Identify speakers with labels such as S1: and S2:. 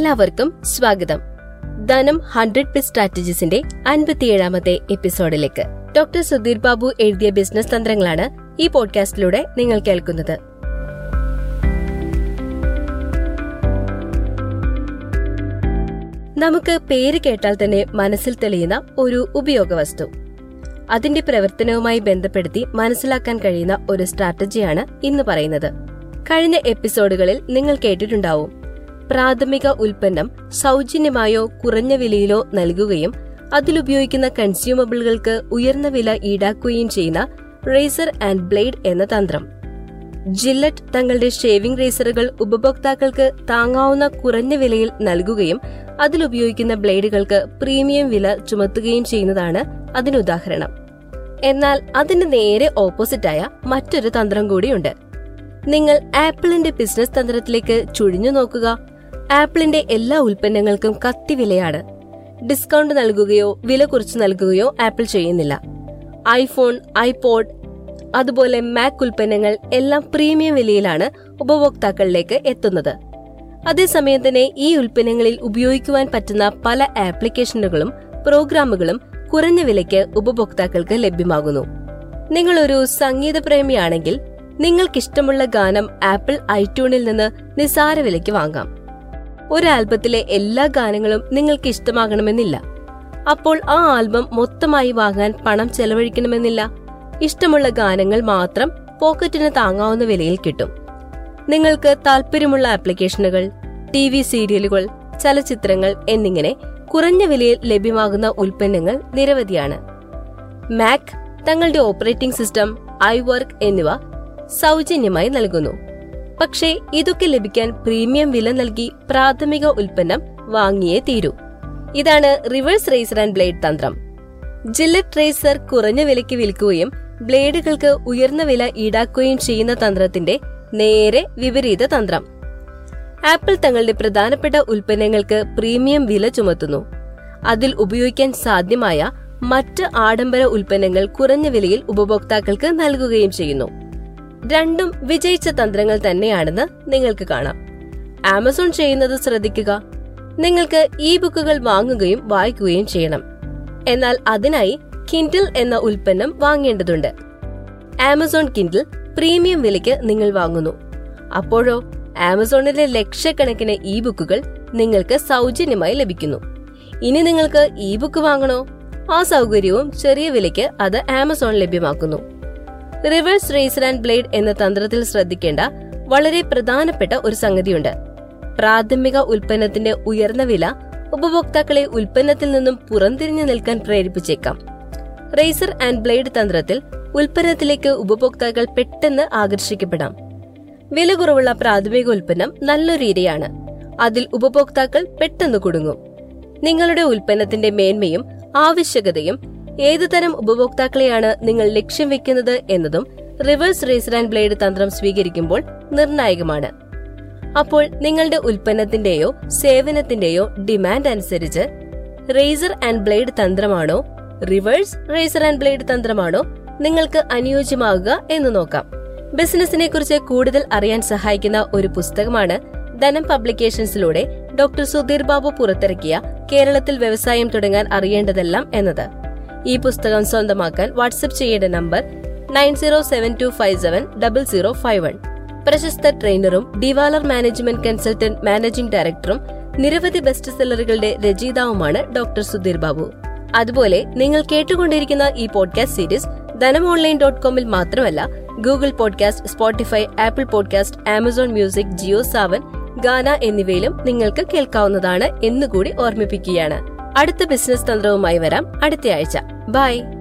S1: എല്ലാവർക്കും സ്വാഗതം. ധനം ഹൺഡ്രഡ് പ്ലസ് സ്ട്രാറ്റജീസിന്റെ അൻപത്തിയേഴാമത്തെ എപ്പിസോഡിലേക്ക്. ഡോക്ടർ സുധീർ ബാബു എഴുതിയ ബിസിനസ് തന്ത്രങ്ങളാണ് ഈ പോഡ്കാസ്റ്റിലൂടെ നിങ്ങൾ കേൾക്കുന്നത്. നമുക്ക് പേര് കേട്ടാൽ തന്നെ മനസ്സിൽ തെളിയുന്ന ഒരു ഉപയോഗവസ്തു. അതിന്റെ പ്രവർത്തനവുമായി ബന്ധപ്പെടുത്തി മനസ്സിലാക്കാൻ കഴിയുന്ന ഒരു സ്ട്രാറ്റജിയാണ് ഇന്ന് പറയുന്നത്. കഴിഞ്ഞ എപ്പിസോഡുകളിൽ നിങ്ങൾ കേട്ടിട്ടുണ്ടാവും. പ്രാഥമിക ഉൽപ്പന്നം സൗജന്യമായോ കുറഞ്ഞ വിലയിലോ നൽകുകയും അതിലുപയോഗിക്കുന്ന കൺസ്യൂമബിളുകൾക്ക് ഉയർന്ന വില ഈടാക്കുകയും ചെയ്യുന്ന റേസർ ആൻഡ് ബ്ലേഡ് എന്ന തന്ത്രം. ജില്ലറ്റ് തങ്ങളുടെ ഷേവിംഗ് റേസറുകൾ ഉപഭോക്താക്കൾക്ക് താങ്ങാവുന്ന കുറഞ്ഞ വിലയിൽ നൽകുകയും അതിലുപയോഗിക്കുന്ന ബ്ലേഡുകൾക്ക് പ്രീമിയം വില ചുമത്തുകയും ചെയ്യുന്നതാണ് അതിനുദാഹരണം എന്നാൽ അതിന് നേരെ ഓപ്പോസിറ്റായ മറ്റൊരു തന്ത്രം കൂടിയുണ്ട്. നിങ്ങൾ ആപ്പിളിന്റെ ബിസിനസ് തന്ത്രത്തിലേക്ക് ചുഴിഞ്ഞു നോക്കുക. ആപ്പിളിന്റെ എല്ലാ ഉൽപ്പന്നങ്ങൾക്കും കത്തി വിലയാണ്. ഡിസ്കൗണ്ട് നൽകുകയോ വില കുറച്ച് നൽകുകയോ ആപ്പിൾ ചെയ്യുന്നില്ല. ഐഫോൺ ഐപോഡ് അതുപോലെ മാക് ഉൽപ്പന്നങ്ങൾ എല്ലാം പ്രീമിയം വിലയിലാണ് ഉപഭോക്താക്കളിലേക്ക് എത്തുന്നത്. അതേസമയം തന്നെ ഈ ഉൽപ്പന്നങ്ങളിൽ ഉപയോഗിക്കുവാൻ പറ്റുന്ന പല ആപ്ലിക്കേഷനുകളും പ്രോഗ്രാമുകളും കുറഞ്ഞ വിലയ്ക്ക് ഉപഭോക്താക്കൾക്ക് ലഭ്യമാകുന്നു. നിങ്ങൾ ഒരു സംഗീത പ്രേമിയാണെങ്കിൽ നിങ്ങൾക്കിഷ്ടമുള്ള ഗാനം ആപ്പിൾ ഐട്യൂണിൽ നിന്ന് നിസാര വിലയ്ക്ക് വാങ്ങാം. ഒരു ആൽബത്തിലെ എല്ലാ ഗാനങ്ങളും നിങ്ങൾക്ക് ഇഷ്ടമാകണമെന്നില്ല. അപ്പോൾ ആ ആൽബം മൊത്തമായി വാങ്ങാൻ പണം ചെലവഴിക്കണമെന്നില്ല. ഇഷ്ടമുള്ള ഗാനങ്ങൾ മാത്രം പോക്കറ്റിന് താങ്ങാവുന്ന വിലയിൽ കിട്ടും. നിങ്ങൾക്ക് താല്പര്യമുള്ള ആപ്ലിക്കേഷനുകൾ ടി വി സീരിയലുകൾ ചലച്ചിത്രങ്ങൾ എന്നിങ്ങനെ കുറഞ്ഞ വിലയിൽ ലഭ്യമാകുന്ന ഉൽപ്പന്നങ്ങൾ നിരവധിയാണ്. മാക് തങ്ങളുടെ ഓപ്പറേറ്റിംഗ് സിസ്റ്റം ഐ വർക്ക് എന്നിവ സൗജന്യമായി നൽകുന്നു. പക്ഷേ ഇതൊക്കെ ലഭിക്കാൻ പ്രീമിയം വില നൽകി പ്രാഥമിക ഉൽപ്പന്നം വാങ്ങിയേ തീരൂ. ഇതാണ് റിവേഴ്സ് റേസർ ആൻഡ് ബ്ലേഡ് തന്ത്രം. ജില്ലറ്റ് റേസർ കുറഞ്ഞ വിലയ്ക്ക് വിൽക്കുകയും ബ്ലേഡുകൾക്ക് ഉയർന്ന വില ഈടാക്കുകയും ചെയ്യുന്ന തന്ത്രത്തിന്റെ നേരെ വിപരീത തന്ത്രം. ആപ്പിൾ തങ്ങളുടെ പ്രധാനപ്പെട്ട ഉൽപ്പന്നങ്ങൾക്ക് പ്രീമിയം വില ചുമത്തുന്നു. അതിൽ ഉപയോഗിക്കാൻ സാധ്യമായ മറ്റ് ആഡംബര ഉൽപ്പന്നങ്ങൾ കുറഞ്ഞ വിലയിൽ ഉപഭോക്താക്കൾക്ക് നൽകുകയും ചെയ്യുന്നു. രണ്ടും വിജയിച്ച തന്ത്രങ്ങൾ തന്നെയാണെന്ന് നിങ്ങൾക്ക് കാണാം. ആമസോൺ ചെയ്യുന്നത് ശ്രദ്ധിക്കുക. നിങ്ങൾക്ക് ഇ ബുക്കുകൾ വാങ്ങുകയും വായിക്കുകയും ചെയ്യണം. എന്നാൽ അതിനായി കിൻഡിൽ എന്ന ഉൽപ്പന്നം വാങ്ങേണ്ടതുണ്ട്. ആമസോൺ കിൻഡിൽ പ്രീമിയം വിലയ്ക്ക് നിങ്ങൾ വാങ്ങുന്നു. അപ്പോഴോ ആമസോണിലെ ലക്ഷക്കണക്കിന് ഇ ബുക്കുകൾ നിങ്ങൾക്ക് സൗജന്യമായി ലഭിക്കുന്നു. ഇനി നിങ്ങൾക്ക് ഇ ബുക്ക് വാങ്ങണോ? ആ സൗകര്യവും ചെറിയ വിലയ്ക്ക് അത് ആമസോൺ ലഭ്യമാക്കുന്നു. റിവേഴ്സ് റേസർ ആൻഡ് ബ്ലേഡ് എന്ന തന്ത്രത്തിൽ ശ്രദ്ധിക്കേണ്ട വളരെ പ്രധാനപ്പെട്ട ഒരു സംഗതിയുണ്ട്. പ്രാഥമിക ഉൽപ്പന്നത്തിന്റെ ഉയർന്ന വില ഉപഭോക്താക്കളെ ഉൽപ്പന്നത്തിൽ നിന്നും പുറംതിരിഞ്ഞു നിൽക്കാൻ പ്രേരിപ്പിച്ചേക്കാം. റേസർ ആൻഡ് ബ്ലേഡ് തന്ത്രത്തിൽ ഉൽപ്പന്നത്തിലേക്ക് ഉപഭോക്താക്കൾ പെട്ടെന്ന് ആകർഷിക്കപ്പെടാം. വില കുറവുള്ള പ്രാഥമിക ഉൽപ്പന്നം നല്ലൊരു ഇരയാണ്. അതിൽ ഉപഭോക്താക്കൾ പെട്ടെന്ന് കുടുങ്ങും. നിങ്ങളുടെ ഉൽപ്പന്നത്തിന്റെ മേന്മയും ആവശ്യകതയും ഏതു തരം ഉപഭോക്താക്കളെയാണ് നിങ്ങൾ ലക്ഷ്യം വെക്കുന്നത് എന്നതും റിവേഴ്സ് റേസർ ആൻഡ് ബ്ലേഡ് തന്ത്രം സ്വീകരിക്കുമ്പോൾ നിർണായകമാണ്. അപ്പോൾ നിങ്ങളുടെ ഉൽപ്പന്നത്തിന്റെയോ സേവനത്തിന്റെയോ ഡിമാൻഡ് അനുസരിച്ച് റേസർ ആൻഡ് ബ്ലേഡ് തന്ത്രമാണോ റിവേഴ്സ് റേസർ ആൻഡ് ബ്ലേഡ് തന്ത്രമാണോ നിങ്ങൾക്ക് അനുയോജ്യമാകുക എന്ന് നോക്കാം. ബിസിനസിനെ കുറിച്ച് കൂടുതൽ അറിയാൻ സഹായിക്കുന്ന ഒരു പുസ്തകമാണ് ധനം പബ്ലിക്കേഷൻസിലൂടെ ഡോക്ടർ സുധീർ ബാബു പുറത്തിറക്കിയ കേരളത്തിൽ വ്യവസായം തുടങ്ങാൻ അറിയേണ്ടതെല്ലാം എന്നത്. ഈ പുസ്തകം സ്വന്തമാക്കാൻ വാട്സ്ആപ്പ് ചെയ്യേണ്ട number nine zero seven two five seven double zero five one. പ്രശസ്ത ട്രെയിനറും ഡിവാലർ മാനേജ്മെന്റ് കൺസൾട്ടന്റ് മാനേജിംഗ് ഡയറക്ടറും നിരവധി ബെസ്റ്റ് സെല്ലറുകളുടെ രചയിതാവുമാണ് ഡോക്ടർ സുധീർ ബാബു. അതുപോലെ നിങ്ങൾ കേട്ടുകൊണ്ടിരിക്കുന്ന ഈ podcast series Dhanam online dot കോമിൽ മാത്രമല്ല Google podcast Spotify Apple podcast Amazon music Jio Saavn Gaana എന്നിവയിലും നിങ്ങൾക്ക് കേൾക്കാവുന്നതാണ് എന്നുകൂടി ഓർമ്മിപ്പിക്കുകയാണ്. അടുത്ത ബിസിനസ് തന്ത്രവുമായി വരാം അടുത്തയാഴ്ച ബൈ.